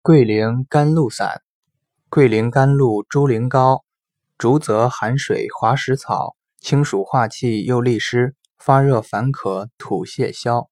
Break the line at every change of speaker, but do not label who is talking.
桂林甘露散桂林甘露猪苓膏竹泽寒水滑石草清暑化气又利湿发热烦渴吐泻消。